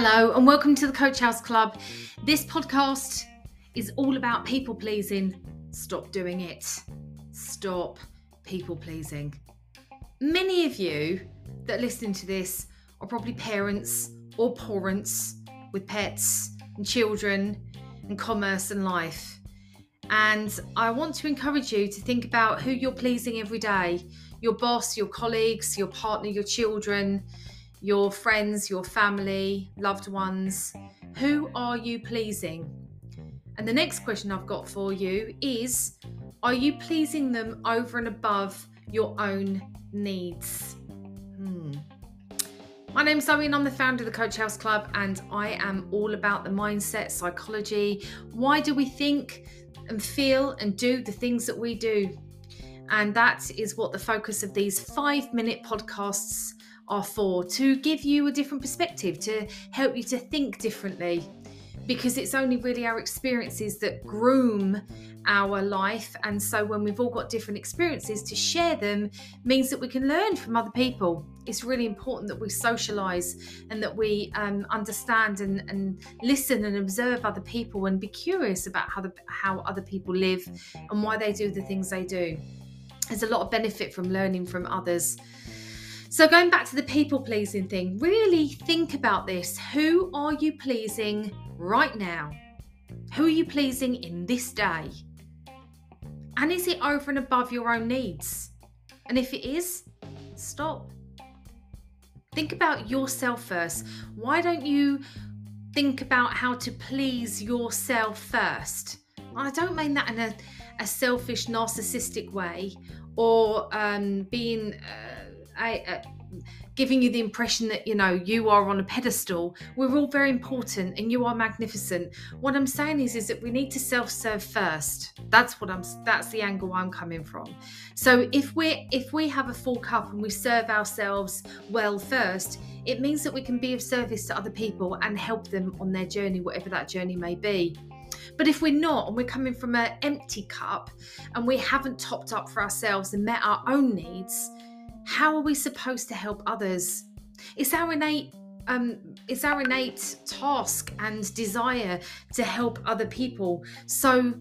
Hello, and welcome to the Coach House Club. This podcast is all about people pleasing. Stop doing it. Stop people pleasing. Many of you that listen to this are probably parents or parents with pets and children and commerce and life. And I want to encourage you to think about who you're pleasing every day your boss, your colleagues, your partner, your children, your friends, your family, loved ones. Who are you pleasing? And the next question I've got for you is Are you pleasing them over and above your own needs? Hmm. My name's Zoe and I'm the founder of the Coach House Club, and I am all about the mindset, psychology. Why do we think and feel and do the things that we do? And that is what the focus of these five minute podcasts are for to give you a different perspective, to help you to think differently. Because it's only really our experiences that groom our life. And so, when we've all got different experiences, to share them means that we can learn from other people. It's really important that we socialize and that we um, understand and, and listen and observe other people and be curious about how, the, how other people live and why they do the things they do there's a lot of benefit from learning from others. So, going back to the people pleasing thing, really think about this. Who are you pleasing right now? Who are you pleasing in this day? And is it over and above your own needs? And if it is, stop. Think about yourself first. Why don't you think about how to please yourself first? I don't mean that in a, a selfish, narcissistic way or um, being uh, I, uh, giving you the impression that you know you are on a pedestal. We're all very important and you are magnificent. What i'm saying is is that we need to self-serve first. That's what i'm that's the angle i'm coming from. So if we if we have a full cup and we serve ourselves well first it means that we can be of service to other people and help them on their journey whatever that journey may be. But if we're not and we're coming from an empty cup and we haven't topped up for ourselves and met our own needs, how are we supposed to help others? It's our innate um, it's our innate task and desire to help other people. So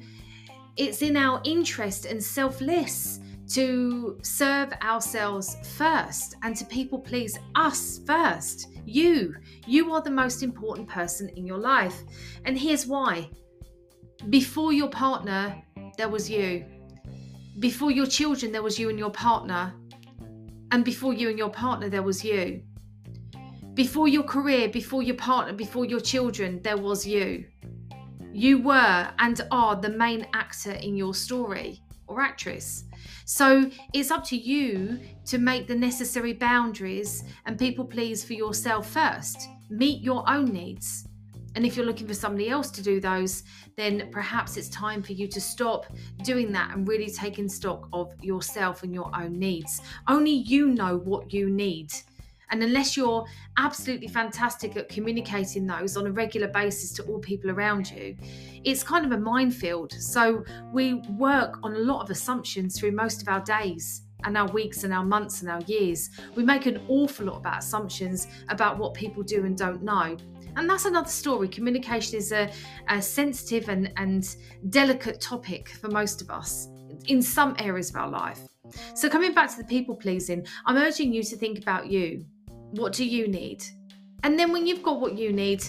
it's in our interest and selfless to serve ourselves first and to people please us first. You, you are the most important person in your life. And here's why before your partner, there was you. Before your children, there was you and your partner. And before you and your partner, there was you. Before your career, before your partner, before your children, there was you. You were and are the main actor in your story or actress. So it's up to you to make the necessary boundaries and people please for yourself first. Meet your own needs. And if you're looking for somebody else to do those, then perhaps it's time for you to stop doing that and really taking stock of yourself and your own needs. Only you know what you need. And unless you're absolutely fantastic at communicating those on a regular basis to all people around you, it's kind of a minefield. So we work on a lot of assumptions through most of our days and our weeks and our months and our years. We make an awful lot about assumptions about what people do and don't know. And that's another story. Communication is a, a sensitive and, and delicate topic for most of us in some areas of our life. So, coming back to the people pleasing, I'm urging you to think about you. What do you need? And then, when you've got what you need,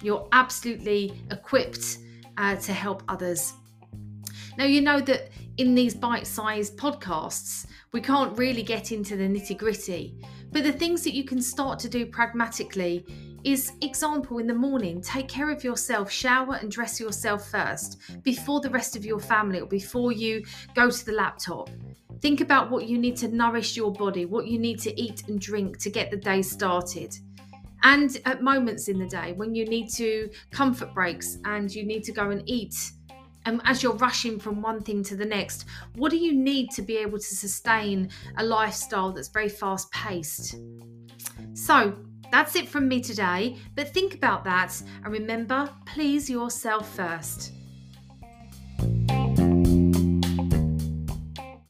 you're absolutely equipped uh, to help others. Now, you know that in these bite sized podcasts, we can't really get into the nitty gritty, but the things that you can start to do pragmatically is example in the morning take care of yourself shower and dress yourself first before the rest of your family or before you go to the laptop think about what you need to nourish your body what you need to eat and drink to get the day started and at moments in the day when you need to comfort breaks and you need to go and eat and as you're rushing from one thing to the next, what do you need to be able to sustain a lifestyle that's very fast paced? So, that's it from me today, but think about that and remember, please yourself first.